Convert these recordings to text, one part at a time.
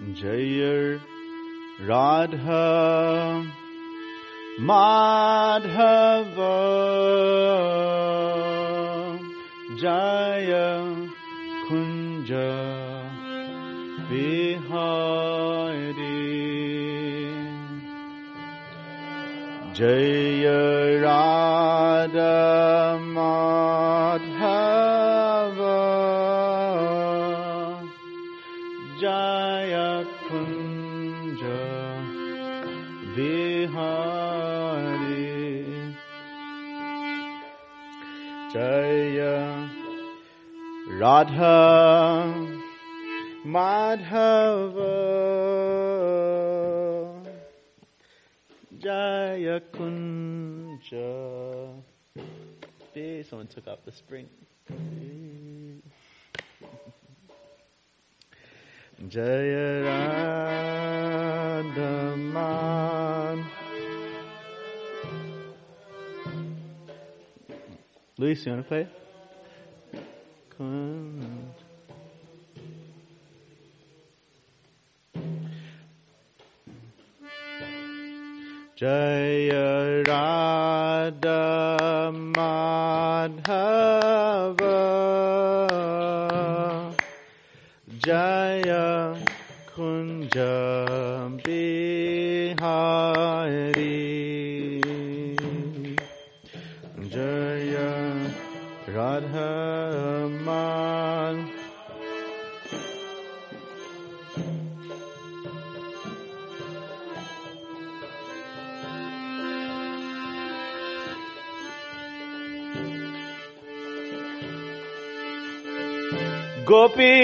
Jay Radha Madhava Jaya Kunja Bihari Jaya Radha Radha Madhava Jayakunja. There, someone took up the spring. Jaya Radhaman. Luis, you want to play? Come on. जय राधा माधव जय कुञ्ज गोपी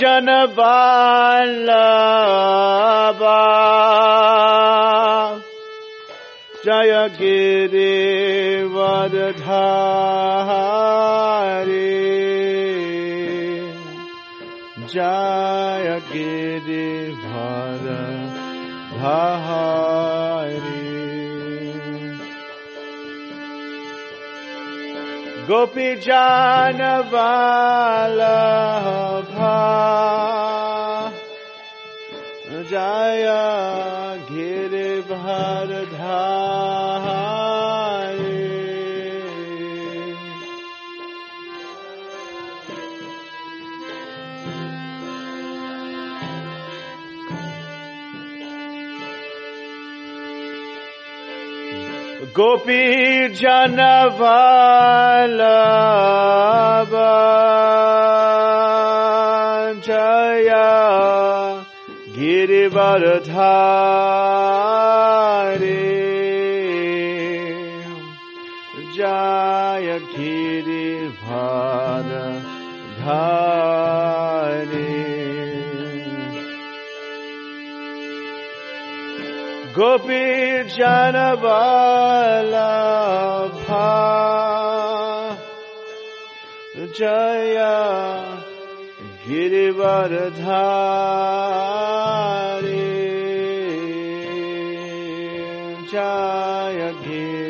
जन बालबा जय गिरे वरधारे जय गिरे भर भा गोपी जान भा जय गिर भर गोपी जनवल्लभ जय गिरिवरधारे जय गिरिभर धारे गोपीचरबल जया गिरिवर जय गिरि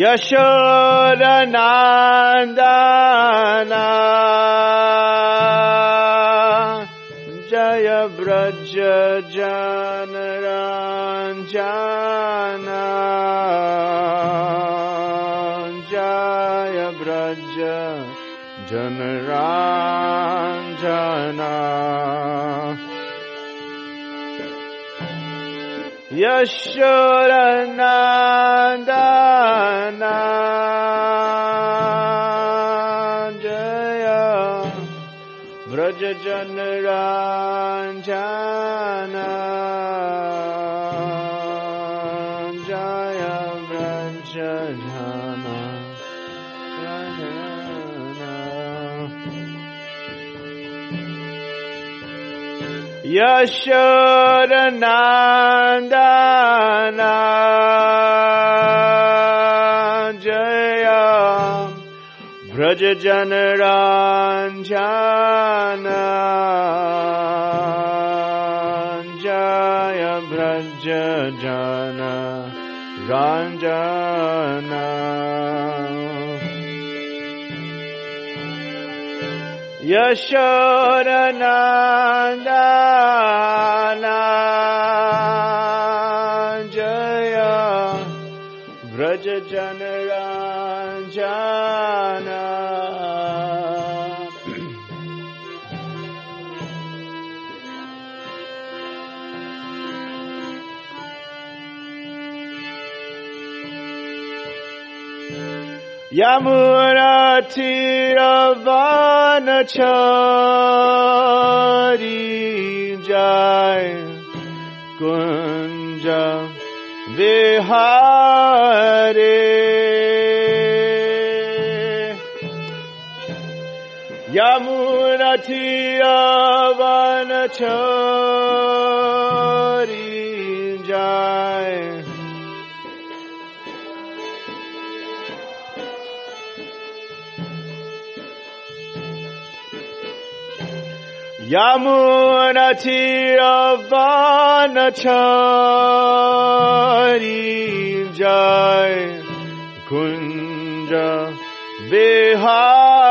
यशोरनान्दना जय व्रज जनरञ्जना जय Vraj जनराञ्जना Yashodanandana Jaya Vrajajanaranjana Jaya Vrajajana यशोरनन्दना जय व्रज जनराञ्जना जय व्रज जन Ranjana Yashodanandana Jaya Vraja Janaranjana Yamuna Tiravanachari Jai Kunja Vihare. Yamuna Tiravanachari Yamunati Jai Kunja Bihare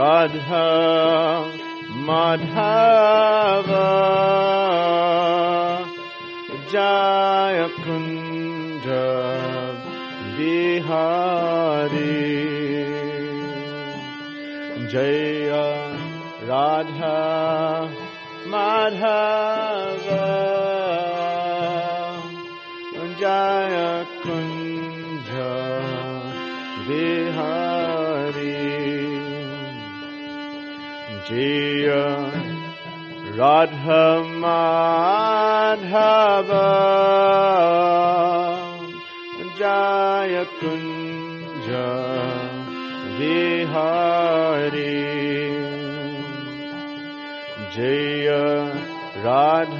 Radha Madhava Jaya Kunja Bihari Jaya Radha Madhava Jaya Radha Madhava Jaya Kunja Bihari Jaya Radha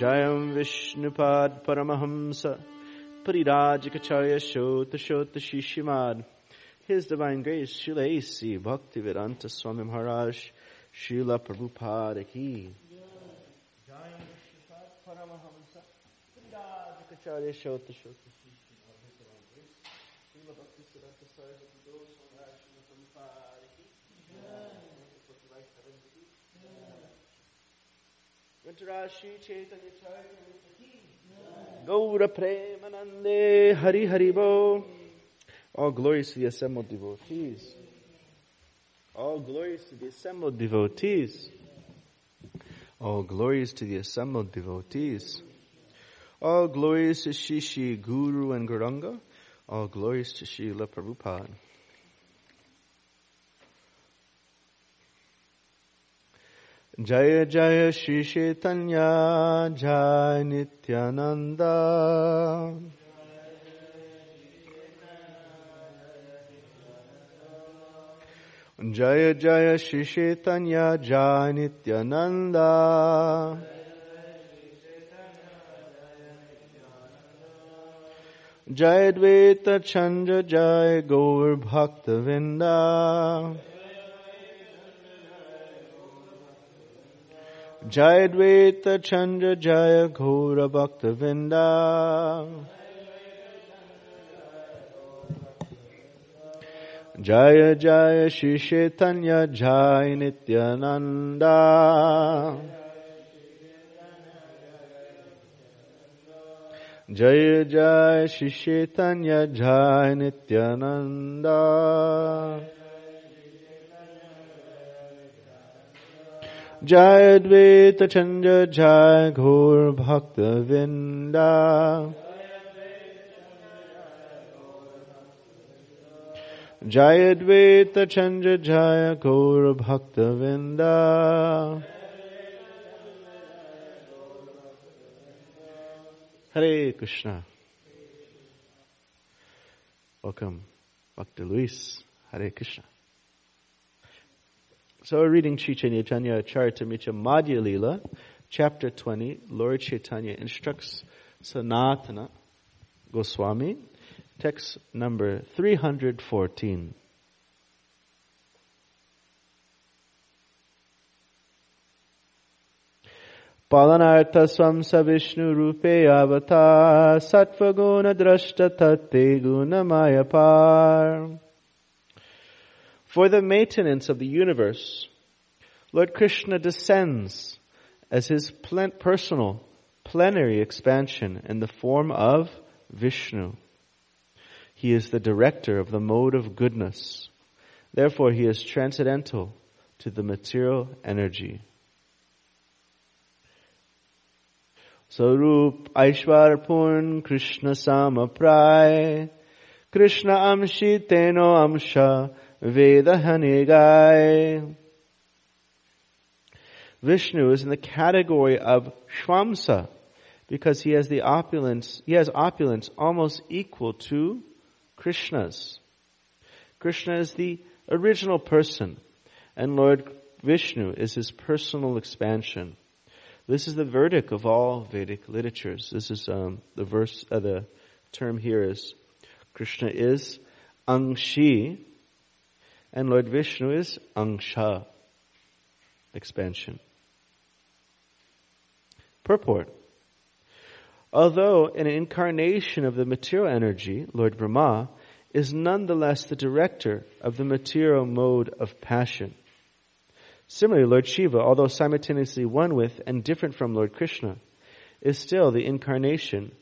Jayam Vishnupad Paramahamsa Parirajikacharya Shota Shota Shishimad. His Divine Grace Srila A.C. Bhaktivedanta Swami Maharaj Srila Prabhupada Ki. Shota Shota Shishimad. Srila Bhaktivedanta Swami Maharaj Srila Prabhupada Ki Chaitanya Chaitanya Gaura Premanande Hari Haribo. All glories to the assembled devotees. All glories to the assembled devotees. All glories to the assembled devotees. All glories to Shishi Guru and Gauranga. All glories to Srila Prabhupada. Jaya Jaya Shri Chaitanya Jai Nityananda जय जय श्री चैतन्य जय नित्यानंद जय द्वैत छंद जय गौर भक्त वृंदा Jai Dvaita Chandra Jaya Gaura Bhakta Vinda. Jaya Jaya Jai Nityananda. जय जय श्री चैतन्य जय जय द्वैत चंद जय घोर भक्त विंदा जय द्वैत चंद जय घोर भक्त Vinda Hare Krishna. Welcome, Bhakti Luis. Hare Krishna. So we're reading Chaitanya Charitamrita Madhya Lila, chapter 20. Lord Chaitanya instructs Sanatana Goswami, text number 314. पालनार्थ स्वं स विष्णुरूपे अवता सत्त्वगुणद्रष्ट तत्ते गुणमयपार For the maintenance of the universe, Lord Krishna descends as his plen- personal plenary expansion in the form of Vishnu. He is the director of the mode of goodness. Therefore, he is transcendental to the material energy. Sarup Aishwarpurn Krishna Samapray Krishna Amshiteno Amsha Vedahanegai. Vishnu is in the category of Shvamsa because he has the opulence, he has opulence almost equal to Krishna's. Krishna is the original person and Lord Vishnu is his personal expansion. This is the verdict of all Vedic literatures. This is um, the verse, uh, the term here is Krishna is Angshi, and Lord Vishnu is Angsha, expansion. Purport. Although an incarnation of the material energy, Lord Brahma is nonetheless the director of the material mode of passion. Similarly, Lord Shiva, although simultaneously one with and different from Lord Krishna, is still the incarnation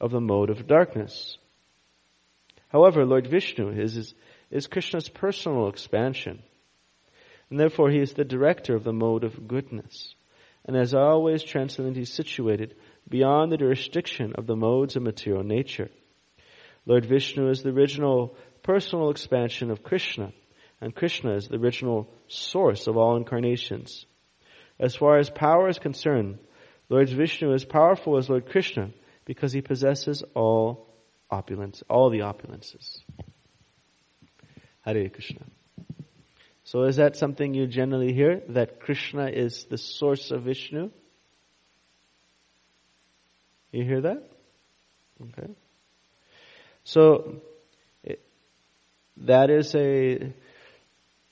of the mode of darkness. However, Lord Vishnu is, is, is Krishna's personal expansion, and therefore he is the director of the mode of goodness, and as always transcendently situated beyond the jurisdiction of the modes of material nature. Lord Vishnu is the original personal expansion of Krishna, and Krishna is the original source of all incarnations. As far as power is concerned, Lord Vishnu is powerful as Lord Krishna because he possesses all opulence, all the opulences. Hare Krishna. So is that something you generally hear? That Krishna is the source of Vishnu? You hear that? Okay. So, eh, that is a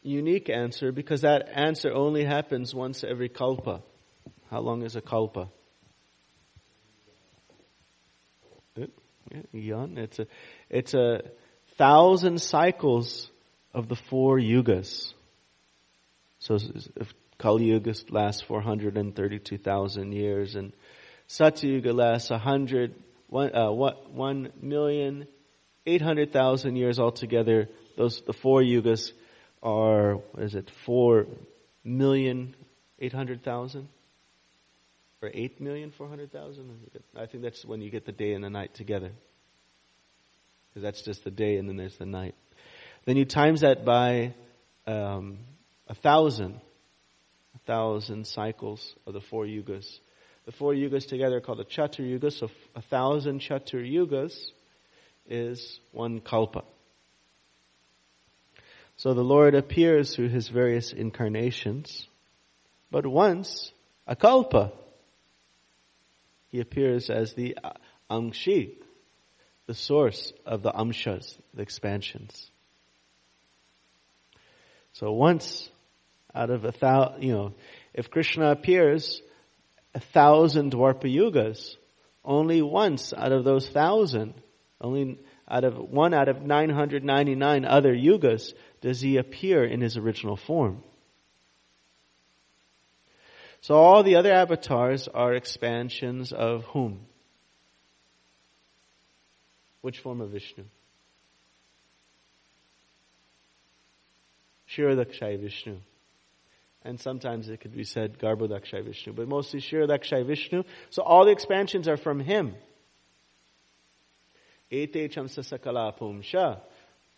unique answer because that answer only happens once every kalpa. How long is a kalpa? Eh, Eon. It's a, it's a thousand cycles of the four yugas. So if Kali Yuga lasts 432,000 years and Satya Yuga lasts 100, one, uh, one million, 800,000 years altogether, those, the four yugas are, what is it, four million eight hundred thousand? Or eight million four hundred thousand? I think that's when you get the day and the night together. Because that's just the day and then there's the night. Then you times that by um, a thousand, a thousand cycles of the four yugas. The four yugas together are called the Chatur Yugas, so a thousand Chatur Yugas is one kalpa. So the Lord appears through his various incarnations, but once, a kalpa, he appears as the Amshi, the source of the Amshas, the expansions. So once out of a thousand, you know, if Krishna appears a thousand Dwapara Yugas, only once out of those thousand, only out of one out of 999 other yugas does he appear in his original form. So all the other avatars are expansions of whom? Which form of Vishnu? Kshirodakshay Vishnu. And sometimes it could be said Garbhodakshay Vishnu, but mostly Kshirodakshay Vishnu. So all the expansions are from him. Ete chamsa sakala pumsha.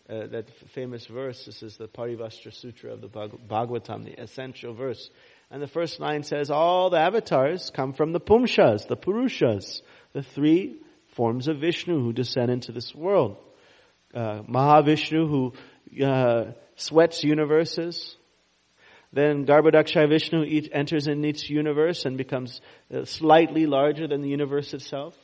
Uh, that famous verse, this is the Paribhasha Sutra of the Bhagavatam, the essential verse. And the first line says, all the avatars come from the Pumshas, the Purushas, the three forms of Vishnu who descend into this world. Uh, Mahavishnu who uh, sweats universes. Then Garbhodakshay Vishnu each enters in each universe and becomes uh, slightly larger than the universe itself.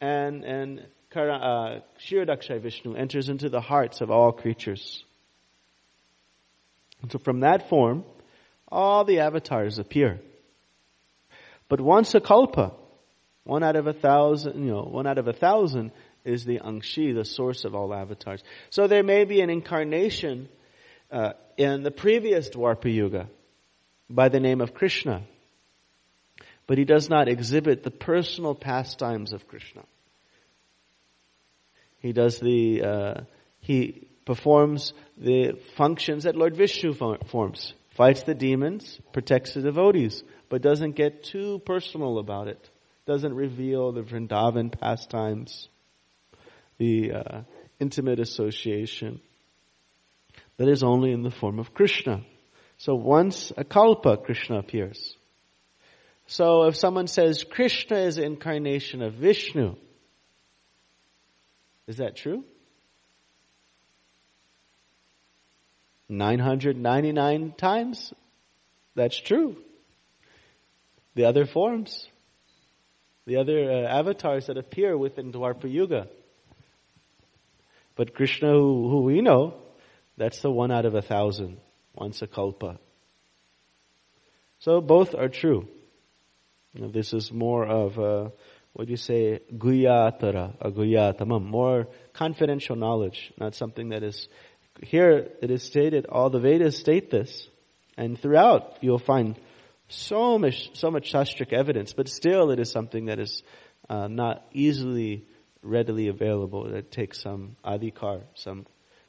And, and uh, Kshirodakshay Vishnu enters into the hearts of all creatures. And so from that form, all the avatars appear. But once a kalpa, one out of a thousand, you know, one out of a thousand is the Angshi, the source of all avatars. So there may be an incarnation uh, in the previous Dwapara Yuga by the name of Krishna, but he does not exhibit the personal pastimes of Krishna. He does the uh, he performs the functions that Lord Vishnu forms: fights the demons, protects the devotees, but doesn't get too personal about it doesn't reveal the Vrindavan pastimes, the uh, intimate association that is only in the form of Krishna. So once a kalpa, Krishna appears. So if someone says Krishna is incarnation of Vishnu, is that true? 999 times? That's true. The other forms the other uh, avatars that appear within Dwapara Yuga. But Krishna, who, who, we know, that's the one out of a thousand, once a kalpa. So both are true. This is more of a, what do you say, guyatara, a guyatamam, more confidential knowledge, not something that is, here it is stated, all the Vedas state this, and throughout you'll find so much, so much shastric evidence, but still it is something that is uh, not easily, readily available. It takes some adhikar, some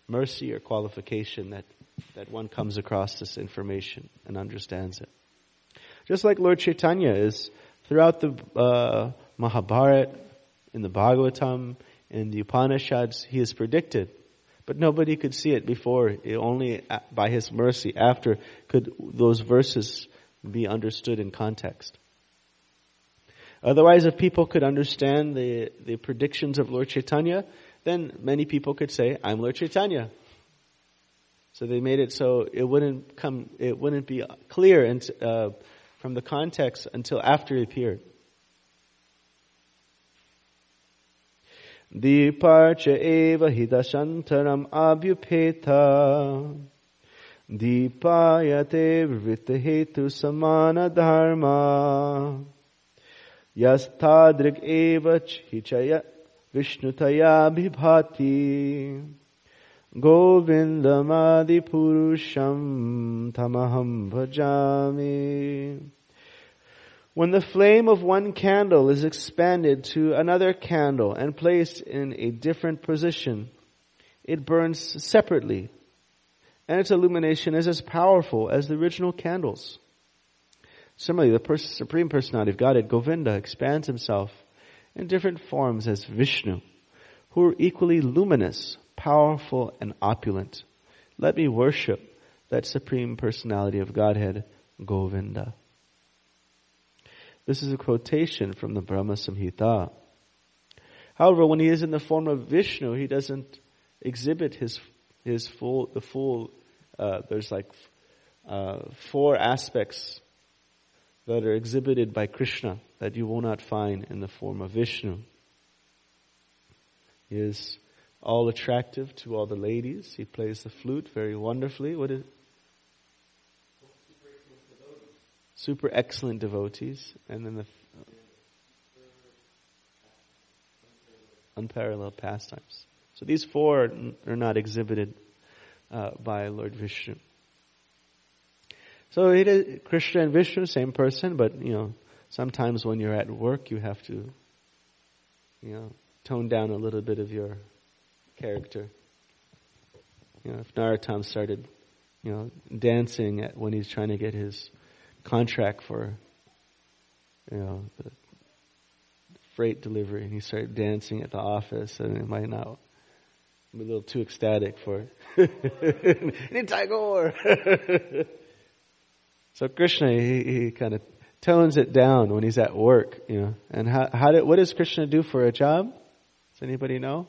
mercy or qualification that, that one comes across this information and understands it. Just like Lord Chaitanya is throughout the uh, Mahabharata, in the Bhagavatam, in the Upanishads, he is predicted. But nobody could see it before. It only by his mercy after could those verses be understood in context. Otherwise, if people could understand the, the predictions of Lord Chaitanya, then many people could say, I'm Lord Chaitanya. So they made it so it wouldn't come, it wouldn't be clear and, uh, from the context until after he appeared. Diparcha eva hidashantaram abhupeta dipayate vrittahetu samana dharma यस्थादृक् एव हिचय विष्णुतयाभिभाति गोविन्दमादिपुरुषं तमहं भजामि When the flame of one candle is expanded to another candle and placed in a different position, it burns separately and its illumination is as powerful as the original candles. Similarly, the pers- Supreme Personality of Godhead, Govinda, expands himself in different forms as Vishnu, who are equally luminous, powerful, and opulent. Let me worship that Supreme Personality of Godhead, Govinda. This is a quotation from the Brahma Samhita. However, when he is in the form of Vishnu, he doesn't exhibit his his full, the full, uh, there's like uh, four aspects that are exhibited by Krishna that you will not find in the form of Vishnu. He is all attractive to all the ladies. He plays the flute very wonderfully. What is super excellent devotees, and then the unparalleled pastimes. So these four are not exhibited uh, by Lord Vishnu. So it is Krishna and Vishnu, same person, but you know, sometimes when you're at work, you have to, you know, tone down a little bit of your character. You know, if Narottam started, you know, dancing at, when he's trying to get his contract for, you know, the freight delivery, and he started dancing at the office, and it might not be a little too ecstatic for it. Tagore. so Krishna, he, he kind of tones it down when he's at work, you know. And how, how did, what does Krishna do for a job? Does anybody know?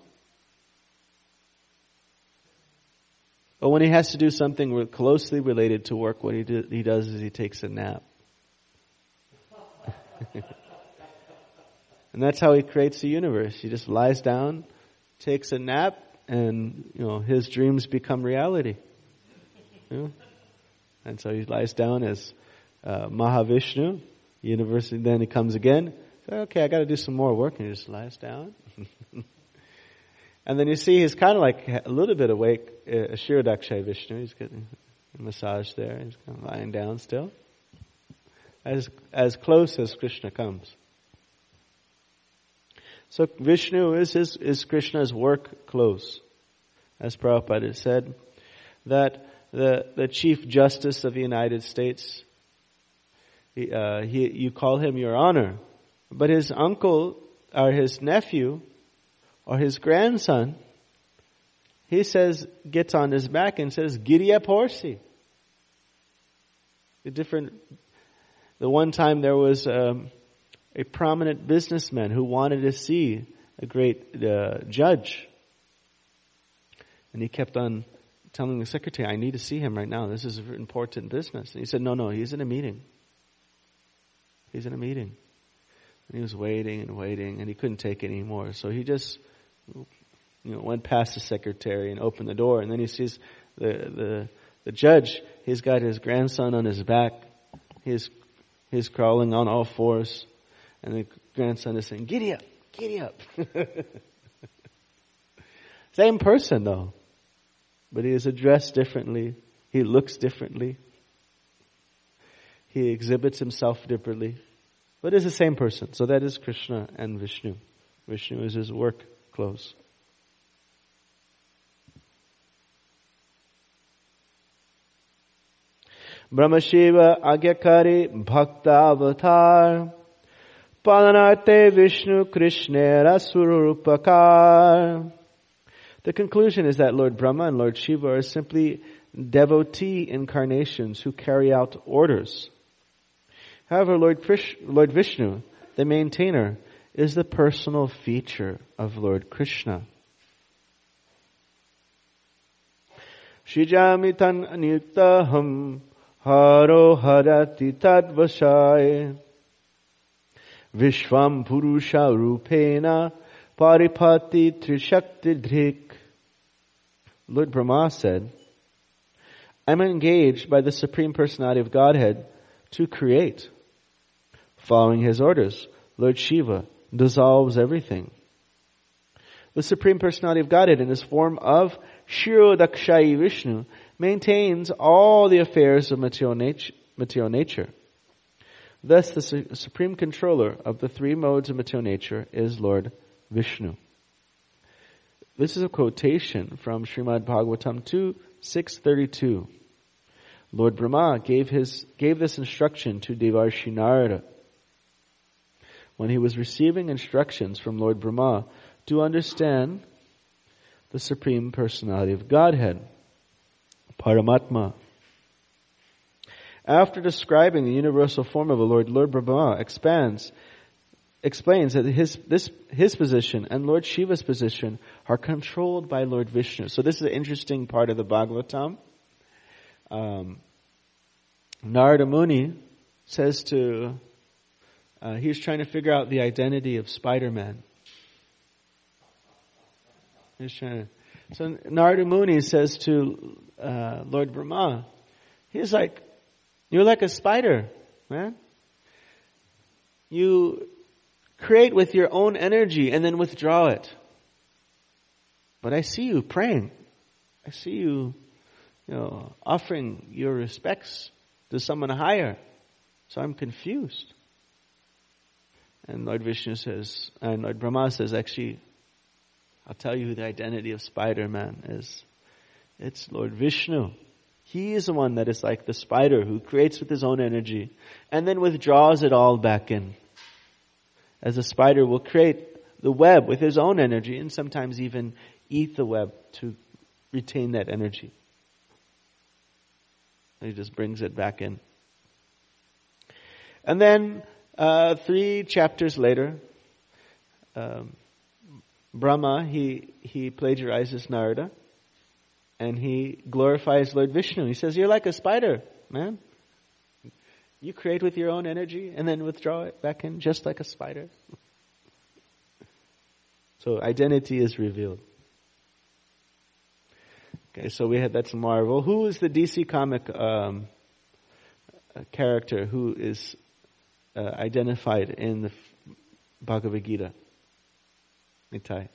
But when he has to do something closely related to work, what he, do, he does is he takes a nap. and that's how he creates the universe. He just lies down, takes a nap, and you know his dreams become reality. Know? And so he lies down as uh, Mahavishnu. University. Then he comes again. Okay, I got to do some more work, and he just lies down. And then you see he's kind of like a little bit awake, uh, Kshirodakshay Vishnu. He's getting a massage there. He's kind of lying down still. As, as close as Krishna comes. So Vishnu is his, is Krishna's work close. As Prabhupada said, that the, the Chief Justice of the United States, he, uh, he, you call him your honor, but his uncle or his nephew or his grandson, he says, gets on his back and says, giddy up horsey. The different, the one time there was um, a prominent businessman who wanted to see a great uh, judge. And he kept on telling the secretary, I need to see him right now. This is important business. And he said, no, no, he's in a meeting. He's in a meeting. And he was waiting and waiting and he couldn't take it anymore. So he just you know, went past the secretary and opened the door, and then he sees the the the judge. He's got his grandson on his back. He's he's crawling on all fours, and the grandson is saying, "Giddy up, giddy up." Same person though, but he is addressed differently. He looks differently. He exhibits himself differently, but is the same person. So that is Krishna and Vishnu. Vishnu is his work close. Brahmashiva Agyakari Bhakta Avatar Vishnu Krishnera Surupakar The conclusion is that Lord Brahma and Lord Shiva are simply devotee incarnations who carry out orders. However, Lord, Krish, Lord Vishnu, the maintainer, is the personal feature of Lord Krishna. Shijamitan anyuktaham haro harati tadvasai Vishvam purusha rupena paripati trishakti dhrik. Lord Brahma said, I'm engaged by the Supreme Personality of Godhead to create. Following his orders, Lord Shiva dissolves everything. The Supreme Personality of Godhead in his form of Kshirodakshayi Vishnu maintains all the affairs of material nature. Material nature. Thus, the su- supreme controller of the three modes of material nature is Lord Vishnu. This is a quotation from Srimad Bhagavatam 2, 632. Lord Brahma gave his, gave this instruction to Devarshi Narada when he was receiving instructions from Lord Brahma to understand the Supreme Personality of Godhead, Paramatma. After describing the universal form of the Lord, Lord Brahma expands explains that his, this, his position and Lord Shiva's position are controlled by Lord Vishnu. So this is an interesting part of the Bhagavatam. Um, Narada Muni says to, uh, he's trying to figure out the identity of Spider-Man. He's trying to, so Narada Muni says to uh, Lord Brahma, he's like, you're like a spider, man. You create with your own energy and then withdraw it. But I see you praying. I see you, you know, offering your respects to someone higher. So I'm confused. And Lord Vishnu says, and Lord Brahma says, actually, I'll tell you who the identity of Spider-Man is. It's Lord Vishnu. He is the one that is like the spider who creates with his own energy and then withdraws it all back in. As a spider will create the web with his own energy and sometimes even eat the web to retain that energy. He just brings it back in. And then, uh, three chapters later, um, Brahma, he, he plagiarizes Narada and he glorifies Lord Vishnu. He says, You're like a spider, man. You create with your own energy and then withdraw it back in just like a spider. so identity is revealed. Okay, so we had that's Marvel. Who is the DC comic um, character who is uh, identified in the Bhagavad Gita? Nitai.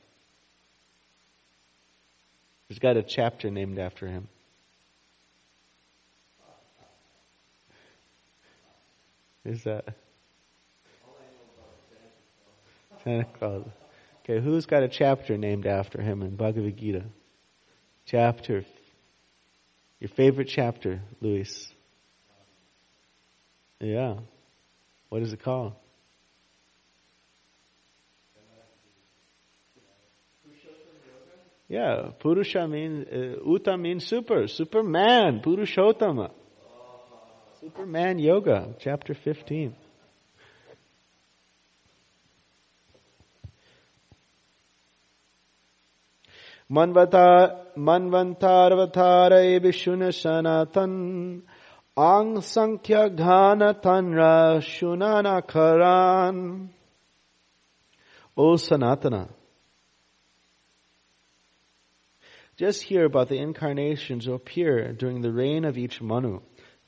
He's got a chapter named after him. Is that Santa Claus? Okay, who's got a chapter named after him in Bhagavad Gita? Chapter. Your favorite chapter, Luis? Yeah. What is it called? Yeah, Purusha means, uh, Uta means super, Superman, Purushottama. Superman Yoga, chapter 15. Manvantarvatare Vishuna Sanatan Ang Sankhya Ghana Tanra Shunana Karan O Sanatana Just hear about the incarnations who appear during the reign of each Manu.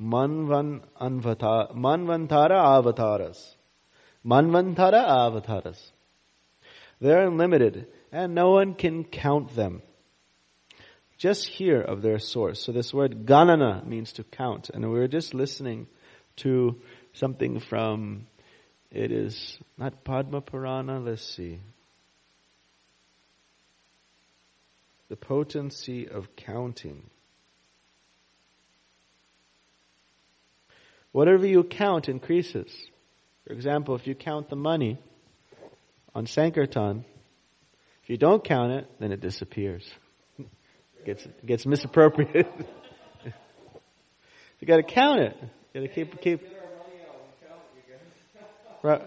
Manvan Manvantara avatars. Manvantara avatars. They're unlimited and no one can count them. Just hear of their source. So this word ganana means to count. And we are just listening to something from, it is not Padma Purana, let's see. the potency of counting. Whatever you count increases. For example, if you count the money on Sankirtan, if you don't count it, then it disappears. It gets, gets misappropriated. you gotta count it. You gotta keep, keep. Right.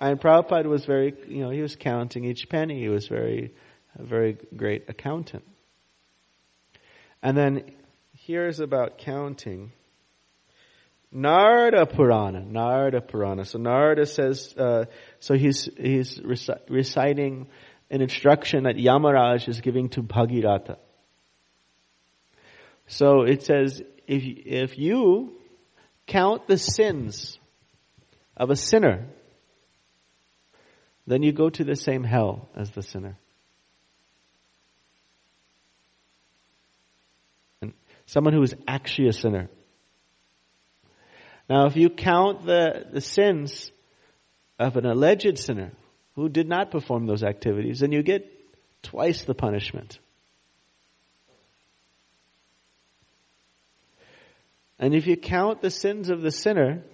And Prabhupada was very, you know, he was counting each penny. He was very a very great accountant. And then here's about counting. Narada Purana, Narada Purana. So Narada says, uh, so he's, he's reciting an instruction that Yamaraj is giving to Bhagirath. So it says, if, if you count the sins of a sinner, then you go to the same hell as the sinner. And someone who is actually a sinner. Now, if you count the, the sins of an alleged sinner who did not perform those activities, then you get twice the punishment. And if you count the sins of the sinner,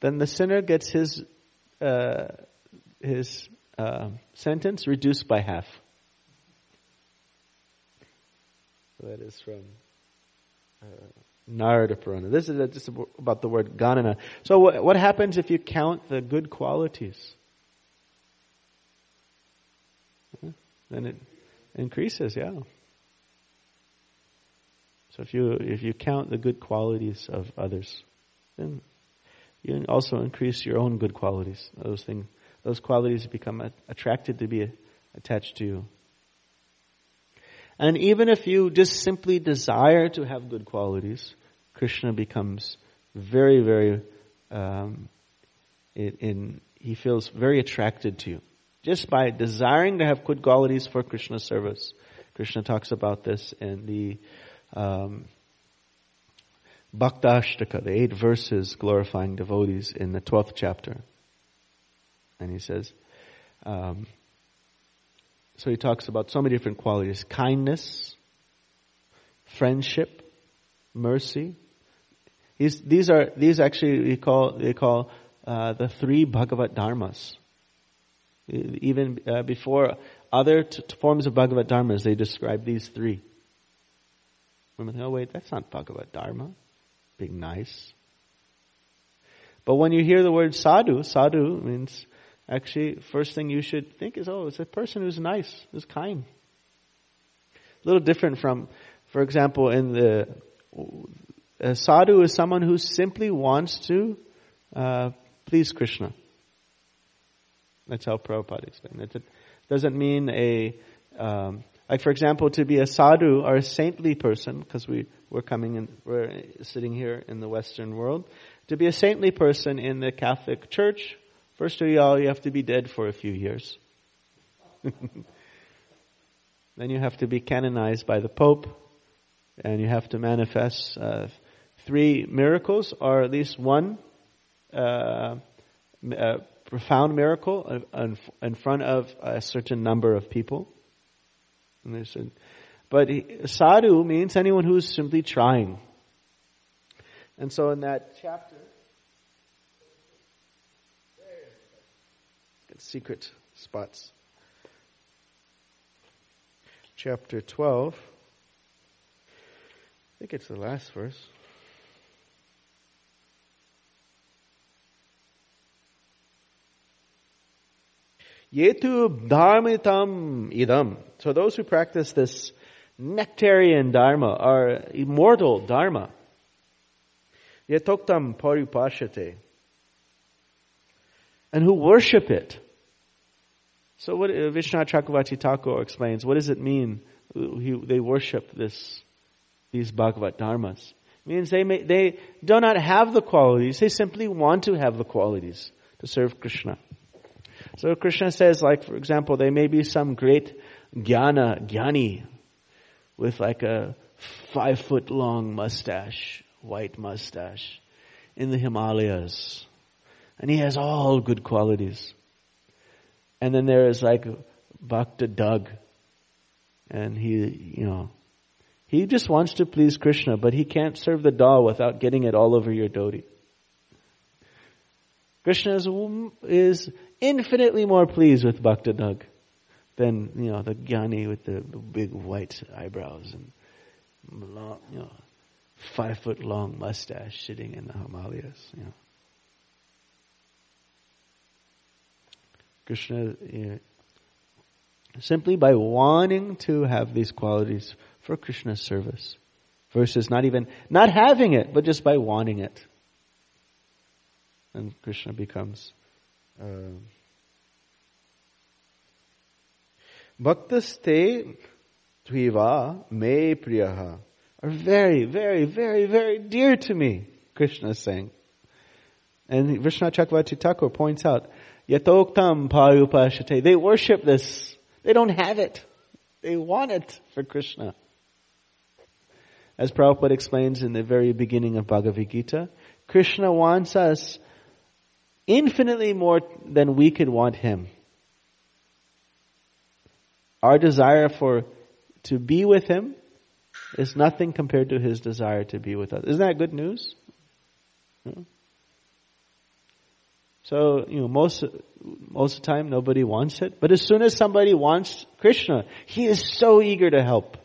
then the sinner gets his uh, his uh, sentence reduced by half. That is from uh, Narada Purana. This is just about the word ganana. So what happens if you count the good qualities? Then it increases, yeah. So if you if you count the good qualities of others, then you also increase your own good qualities. Those things, those qualities become attracted to be attached to you. And even if you just simply desire to have good qualities, Krishna becomes very, very, um, in, in, he feels very attracted to you. Just by desiring to have good qualities for Krishna service. Krishna talks about this in the um, Bhaktashtaka, the eight verses glorifying devotees in the 12th chapter. And he says, um, so he talks about so many different qualities kindness, friendship, mercy. He's, these are these actually we call they call uh, the three Bhagavad Dharmas. Even uh, before other t- forms of Bhagavad Dharmas, they describe these three. Women think, oh wait, that's not Bhagavad Dharma. Being nice. But when you hear the word sadhu, sadhu means actually first thing you should think is, oh, it's a person who's nice, who's kind. A little different from, for example, in the a sadhu is someone who simply wants to uh, please Krishna. That's how Prabhupada explained it. It doesn't mean a um, like for example, to be a sadhu or a saintly person, because we, we're coming in, we're sitting here in the Western world. To be a saintly person in the Catholic Church, first of all, you have to be dead for a few years. then you have to be canonized by the Pope, and you have to manifest uh, three miracles, or at least one uh, uh profound miracle in front of a certain number of people. But sadhu means anyone who's simply trying. And so in that chapter, secret spots. Chapter 12, I think it's the last verse. Yetu dharmitam idam. So those who practice this nectarian dharma are immortal dharma. Yetoktam paripashate. And who worship it. So what uh, Vishwanath Chakravarti Thakur explains, what does it mean he, they worship this, these Bhagavad Dharmas? It means they, may, they do not have the qualities, they simply want to have the qualities to serve Krishna. So Krishna says, like, for example, there may be some great jnana, jnani, with like a five foot long mustache, white mustache, in the Himalayas. And he has all good qualities. And then there is like Bhakta Doug. And he, you know, he just wants to please Krishna, but he can't serve the dal without getting it all over your dhoti. Krishna is, is infinitely more pleased with Bhakta Doug than, you know, the Jnani with the big white eyebrows and long, you know, five foot long mustache sitting in the Himalayas, you know. Krishna, you know, simply by wanting to have these qualities for Krishna's service versus not even, not having it, but just by wanting it and Krishna becomes. Uh, Bhaktaste Tviva me priyaha are very, very, very, very dear to me, Krishna is saying. And Vishnu Chakravarti Thakur points out, Yatoktam parupashate. They worship this. They don't have it. They want it for Krishna. As Prabhupada explains in the very beginning of Bhagavad Gita, Krishna wants us infinitely more than we could want Him. Our desire for to be with Him is nothing compared to His desire to be with us. Isn't that good news? Hmm? So, you know, most, most of the time nobody wants it. But as soon as somebody wants Krishna, he is so eager to help.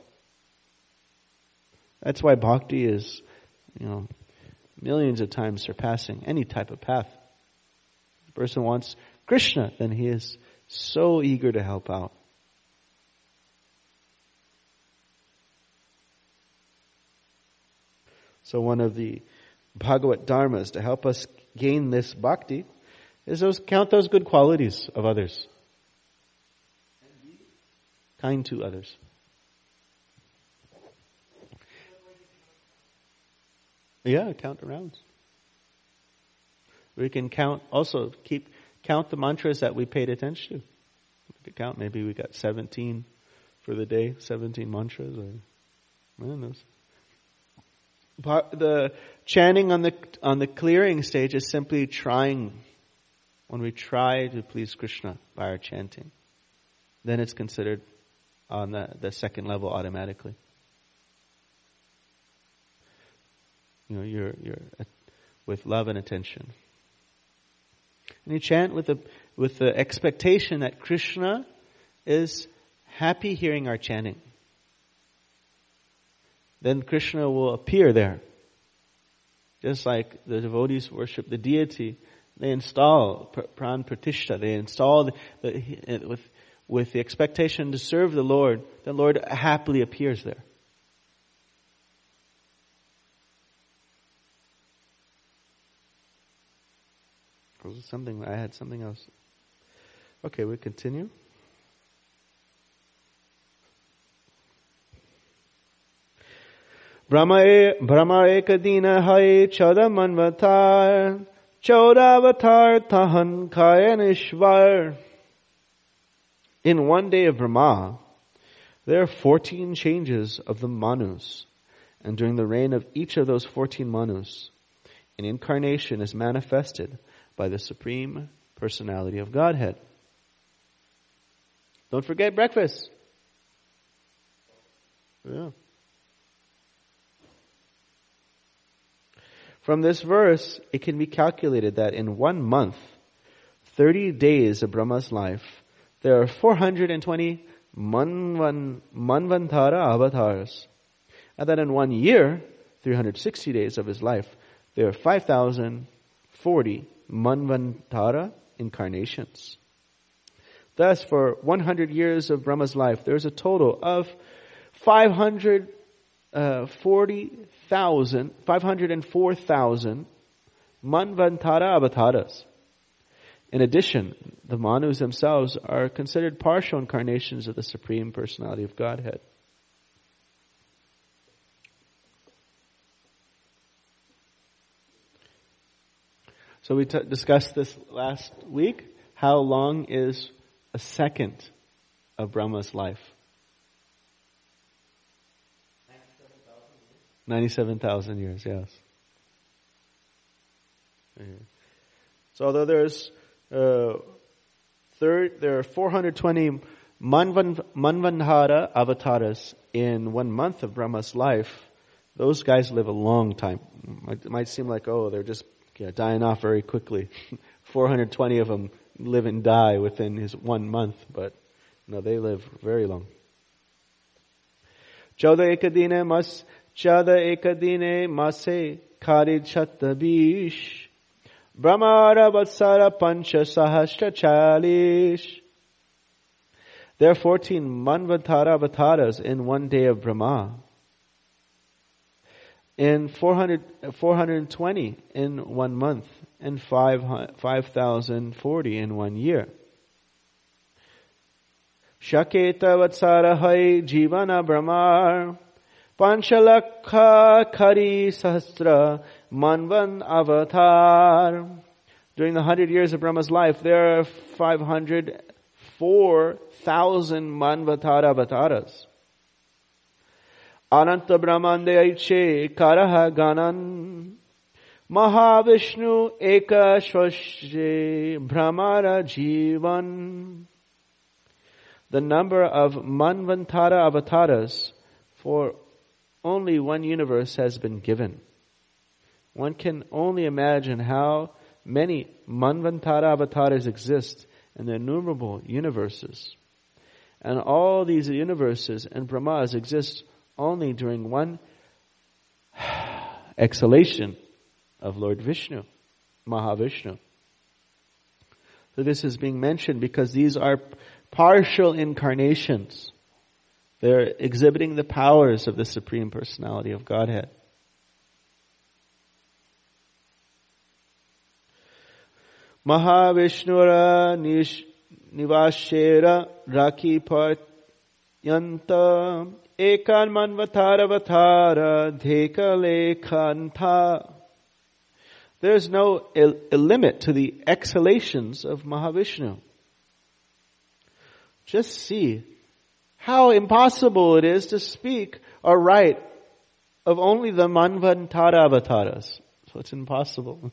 That's why bhakti is, you know, millions of times surpassing any type of path. If a person wants Krishna, then he is so eager to help out. So one of the Bhagavat dharmas to help us gain this bhakti is those, count those good qualities of others. Kind to others. Yeah, count around. We can count also keep count the mantras that we paid attention to. We could count maybe we got seventeen for the day, seventeen mantras or. The chanting on the on the clearing stage is simply trying. When we try to please Krishna by our chanting, then it's considered on the, the second level automatically. You know, you're, you're with love and attention. And you chant with the, with the expectation that Krishna is happy hearing our chanting. Then Krishna will appear there. Just like the devotees worship the deity, they install pran pratishtha, they install the, the, uh, with, with the expectation to serve the Lord, the Lord happily appears there. Was it something I had something else? Okay, we continue. Brahma Brahma ekadina hai choda manvatar choda avatar tahan kayanishvar. In one day of Brahma, there are 14 changes of the Manus. And during the reign of each of those 14 Manus, an incarnation is manifested by the Supreme Personality of Godhead. Don't forget breakfast. Yeah. From this verse, it can be calculated that in one month, 30 days of Brahma's life, there are 420 Manvan, Manvantara avatars. And that in one year, 360 days of his life, there are 5,040 Manvantara incarnations. Thus, for 100 years of Brahma's life, there's a total of 540,000, uh, 504,000 Manvantara avatars. In addition, the Manus themselves are considered partial incarnations of the Supreme Personality of Godhead. So we t- discussed this last week. How long is a second of Brahma's life? 97,000 years, yes. So although there's uh, third, there are 420 Manvan, Manvanhara avatars in one month of Brahma's life, those guys live a long time. It might seem like, oh, they're just dying off very quickly. 420 of them live and die within his one month, but no, they live very long. Chodayakadina mas Chadekadine Mase Karichatabish Brahmaravatsara Pancha Sahasra Chalish. There are 14 Manvatara Avataras in one day of Brahma. And 400, 420 in one month. And 5,040 5, in one year. Shaketa Vatsara Hai Jivana Brahmar. panchalakha kari sahasra manvan avatar. During the hundred years of Brahma's life, there are 504,000 manvatara avatars. अनंत ब्रह्मांड ऐचे करह गणन महाविष्णु एक भ्रमर जीवन The number of Manvantara avatars for only one universe has been given. One can only imagine how many Manvantara avatars exist in the innumerable universes. And all these universes and Brahmas exist only during one exhalation of Lord Vishnu, Mahavishnu. So this is being mentioned because these are partial incarnations. They're exhibiting the powers of the Supreme Personality of Godhead. Mahavishnura Nivashera Raki manvatara, vatara, Dhekalekanta. There's no limit to the exhalations of Mahavishnu. Just see how impossible it is to speak or write of only the Manvantara avatars. So it's impossible.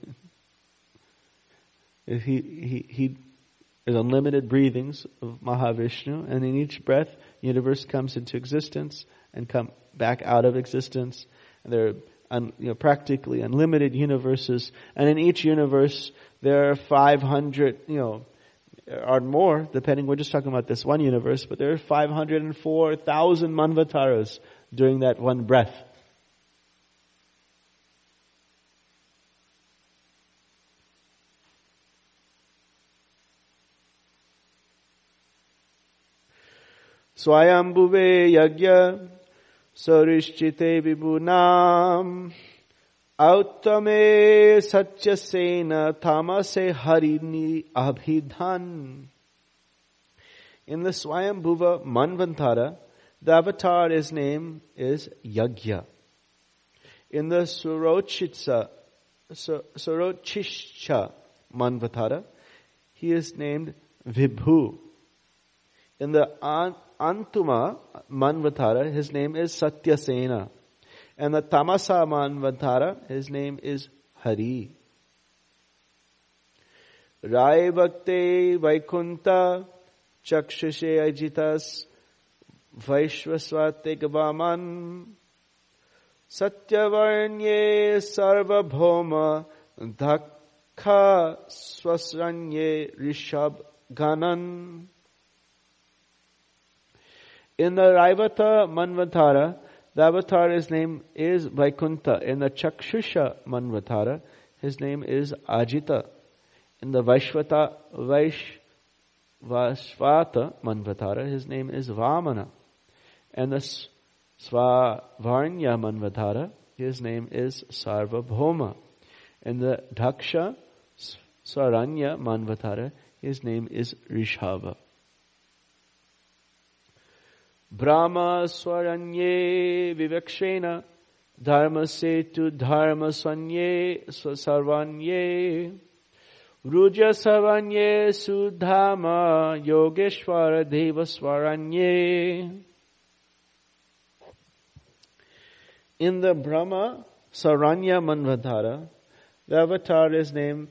he, he, he, there's unlimited breathings of Mahavishnu, and in each breath, universe comes into existence and come back out of existence. And there are un, you know, practically unlimited universes, and in each universe, there are 500, you know, uh, or more, depending. We're just talking about this one universe, but there are 504,000 manvataras during that one breath. Swayambhuve yagya sarishchite vibhunam औत्तमे सच्च Sen थामसे Harini abhidhan. In the Swayambhuva Manvantara, the avatar, his name is Yagya. In the Surochitsa, Surochisha Manvantara, he is named Vibhu. In the Antuma Manvatara, his name is Satyasena. And the Tamasa Manvatara, his name is Hari. Rai Bhakte Vaikunta Chakshushe Ajitas Vaishvasvate Gavaman Satyavarnye Sarvabhoma Dhakha Swasranye Rishab Ganan in the Raivata Manvatara, the avatar's name is Vaikunta. In the Chakshusha Manvatara, his name is Ajita. In the Vaishvata, Vaish, Vashvata Manvatara, his name is Vamana. And the Svavarnya Manvatara, his name is Sarvabhoma. In the Dhaksha Swaranya Manvatara, his name is Rishava. ब्रह्म स्वरण्ये विवक्षेण धर्म से तु धर्म स्वे स्वसर्वाण्ये रुज सवण्ये सुधाम योगेश्वर देव स्वरण्ये in the ब्रह्म स्वरण्य मनवधारा avatar is name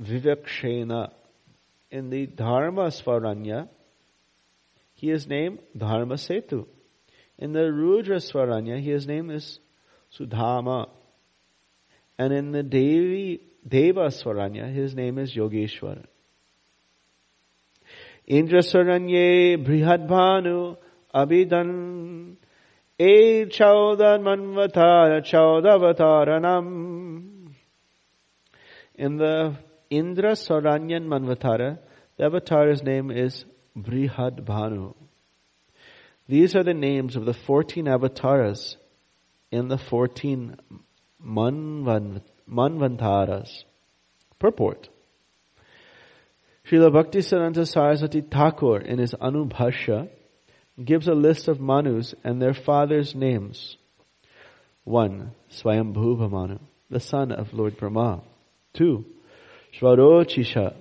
विवक्षेण in the dharma स्वरण्या he is named Dharma Setu. In the Rudra Swaranya, his name is Sudhama. And in the Devi, Deva Swaranya, his name is Yogeshwar. Indra Swaranye Brihadbhanu Abhidan E Chaudan Manvatara Chaudavataranam. In the Indra Swaranyan Manvatara, the avatar's name is Brihad Bhanu. These are the names of the 14 avatars in the 14 Manvantaras. Purport. Srila Bhaktisiddhanta Saraswati Thakur in his Anubhashya gives a list of Manus and their fathers' names. 1. Swayambhuva Manu, the son of Lord Brahma. 2. Shvarochisha,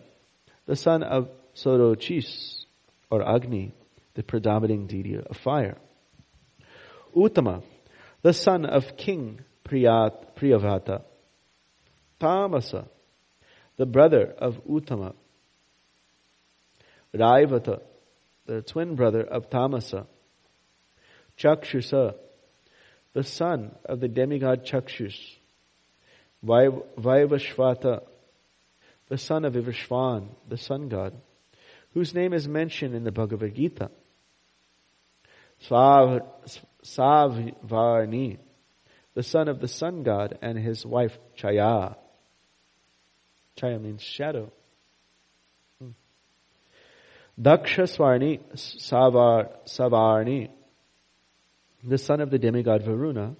the son of Sorochis or Agni, the predominating deity of fire. Uttama, the son of King Priyat, Priyavata. Tamasa, the brother of Uttama. Raivata, the twin brother of Tamasa. Chakshusa, the son of the demigod Chakshus. Vaivashvata, the son of Ivashvan, the sun god whose name is mentioned in the Bhagavad Gita. Savarni, the son of the sun god, and his wife Chaya. Chaya means shadow. Hmm. Daksha Swarni, Savar, Savarni, the son of the demigod Varuna.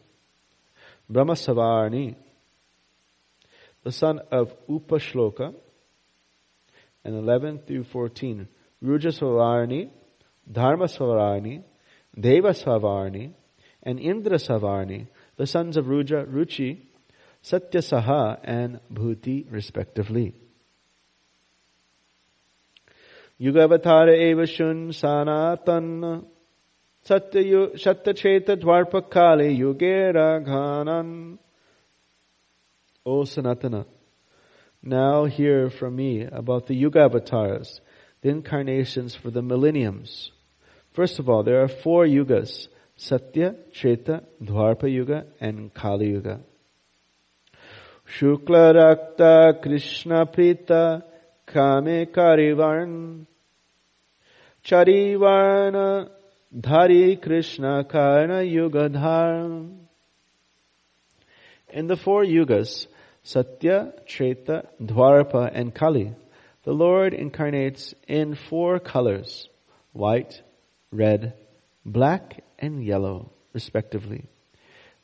Brahma Savarni, the son of Upashloka, and 11 through 14. Rujasvavarni, Deva Devasvavarni, and Indrasavarni, the sons of Ruja, Ruchi, Satyasaha, and Bhuti, respectively. Yugavatara eva shun sanatan satyacheta dwarpakali Yugera raghanan. O Sanatana, now hear from me about the Yuga avatars, the incarnations for the millenniums. First of all, there are four yugas, Satya, Treta, Dwapara Yuga, and Kali Yuga. Shukla Rakta Krishna Prita Kame Karivarn Charivarna Dhari Krishna Karna Yuga Dharm. In the four yugas, Satya, Treta, Dwapara, and Kali, the Lord incarnates in four colors, white, red, black, and yellow, respectively.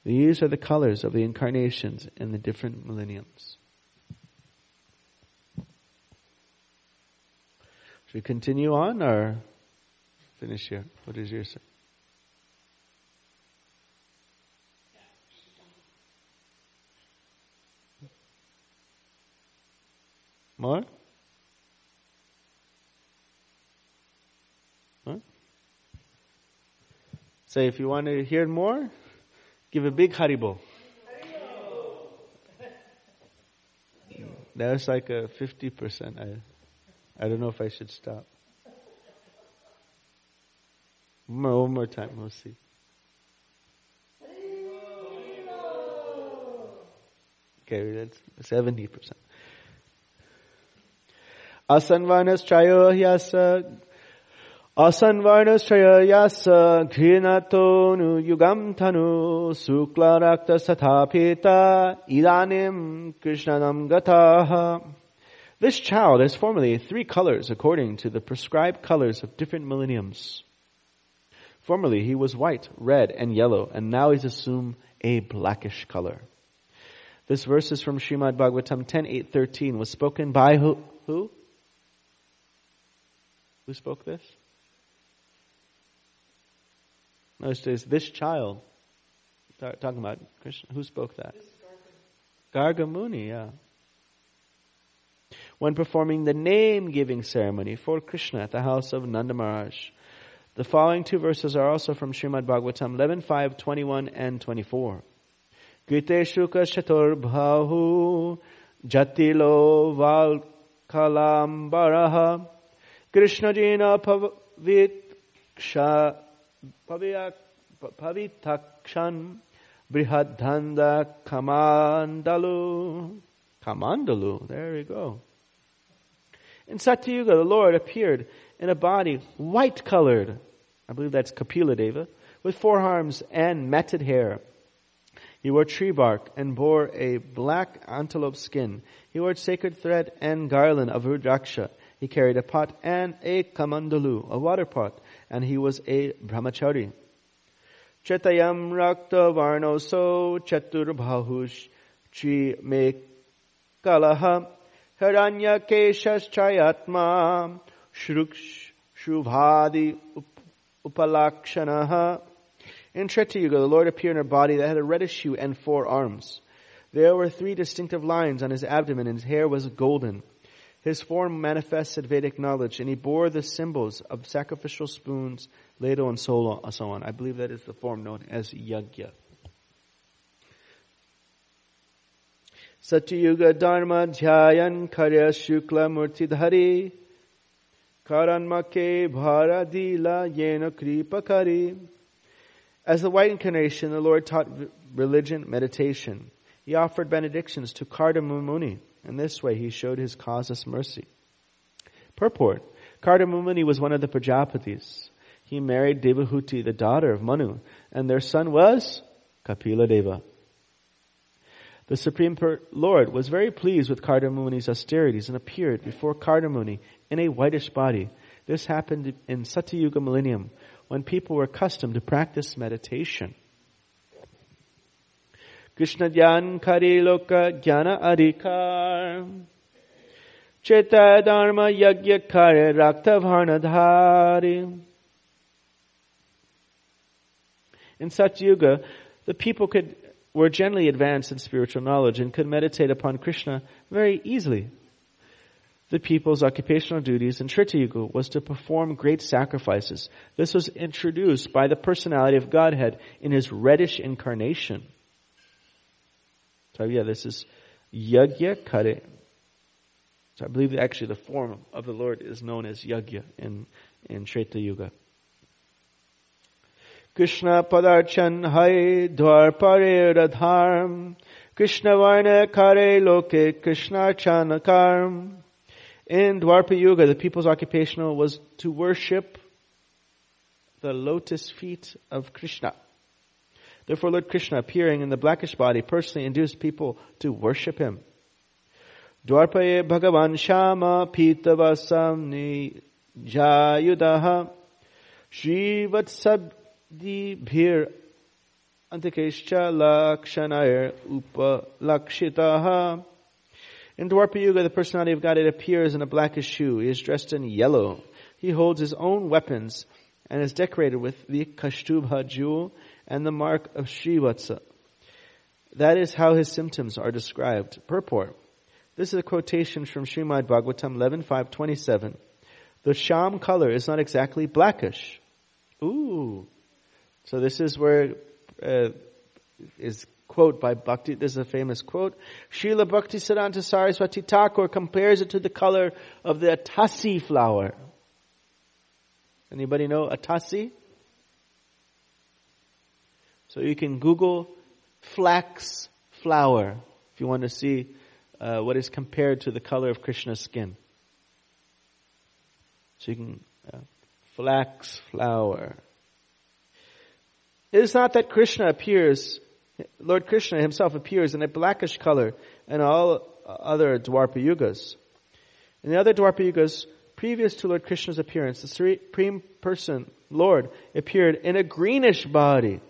These are the colors of the incarnations in the different millenniums. Should we continue on or finish here? What is your say? Huh? Say, if you want to hear more, give a big haribol. That's like a 50%. I, I don't know if I should stop. One more, one more time, we'll see. Okay, that's 70% असन्वर्णश्चयो असन्वर्णश्चय यास घृणतोनु युगम धनु शुक्लरक्त सथापेता idanim krishnanam gataha. This child has formerly three colors according to the prescribed colors of different millenniums. Formerly he was white, red, and yellow, and now he's assumed a blackish color. This verse is from Srimad Bhagavatam 10, 8, 13, was spoken by who? who? Who spoke this? No, it says this child. Talking about Krishna. Who spoke that? Garga Muni, yeah. When performing the name giving ceremony for Krishna at the house of Nanda Maharaj. The following two verses are also from Srimad Bhagavatam 11, 5, 21, and 24. Gite Shuka Shatur Bhahu Jatilo Val Kalambaraha कृष्णजीन pavitakshan brihadhanda kamandalu. Kamandalu, there we go. In Satyuga, the Lord appeared in a body white colored. I believe that's Kapila Deva, with four arms and matted hair. He wore tree bark and bore a black antelope skin. He wore sacred thread and garland of rudraksha he carried a pot and a kamandalu, a water pot, and he was a brahmachari. Chetayam rakta varnoso chaturbhahush chi me kalaha haranya keshas chayatma shruksh shubhadi upalakshanaha. In Treta the Lord appeared in a body that had a reddish hue and four arms. There were three distinctive lines on his abdomen and his hair was golden. His form manifested Vedic knowledge, and he bore the symbols of sacrificial spoons, ladle, and so on. I believe that is the form known as yagya. Satyuga Dharma Dhyayan Karya Shukla Murtidhari Karanmake Bharadila Yena Kripakari. As the white incarnation, the Lord taught religion, meditation. He offered benedictions to Kardama Muni in this way, he showed his causeless mercy. Purport. Kardama Muni was one of the Prajapatis. He married Devahuti, the daughter of Manu, and their son was Kapila Deva. The Supreme Lord was very pleased with Kardama Muni's austerities and appeared before Kardama Muni in a whitish body. This happened in Satyuga millennium when people were accustomed to practice meditation. Krishna Jnan Kari Loka Jnana Adhikar Cheta Dharma Yagya Kare Rakta Varnadhari. In Satyuga, the people could, were generally advanced in spiritual knowledge and could meditate upon Krishna very easily. The people's occupational duties in Treta Yuga was to perform great sacrifices. This was introduced by the personality of Godhead in his reddish incarnation. So yeah, this is Yagya Kare. So I believe that actually the form of the Lord is known as Yagya in, in Treta Yuga. Krishna padarchan hai dwarpare radharm Krishna varna kare loke Krishna chanakarm in Dwapara Yuga, the people's occupational was to worship the lotus feet of Krishna. Therefore, Lord Krishna, appearing in the blackish body, personally induced people to worship him. Dwarpaye Bhagavan Shama Pitavasamni Jayudaha Srivatsabdi Bhir Antikeshcha Lakshanayar Upalakshitaha in Dwapara Yuga, the personality of God, it appears in a blackish shoe. He is dressed in yellow. He holds his own weapons and is decorated with the Kaustubha jewel and the mark of Srivatsa. That is how his symptoms are described. Purport. This is a quotation from Srimad Bhagavatam 11.5.27. The sham color is not exactly blackish. Ooh. So this is where uh, is quote by Bhakti. This is a famous quote. Srila Bhakti Siddhanta Saraswati Thakur compares it to the color of the atasi flower. Anybody know atasi? So you can Google flax flower if you want to see uh, what is compared to the color of Krishna's skin. So you can uh, flax flower. It is not that Krishna appears Lord Krishna himself appears in a blackish color in all other Dwapara Yugas. In the other Dwapara Yugas, previous to Lord Krishna's appearance, the Supreme Person, Lord, appeared in a greenish body,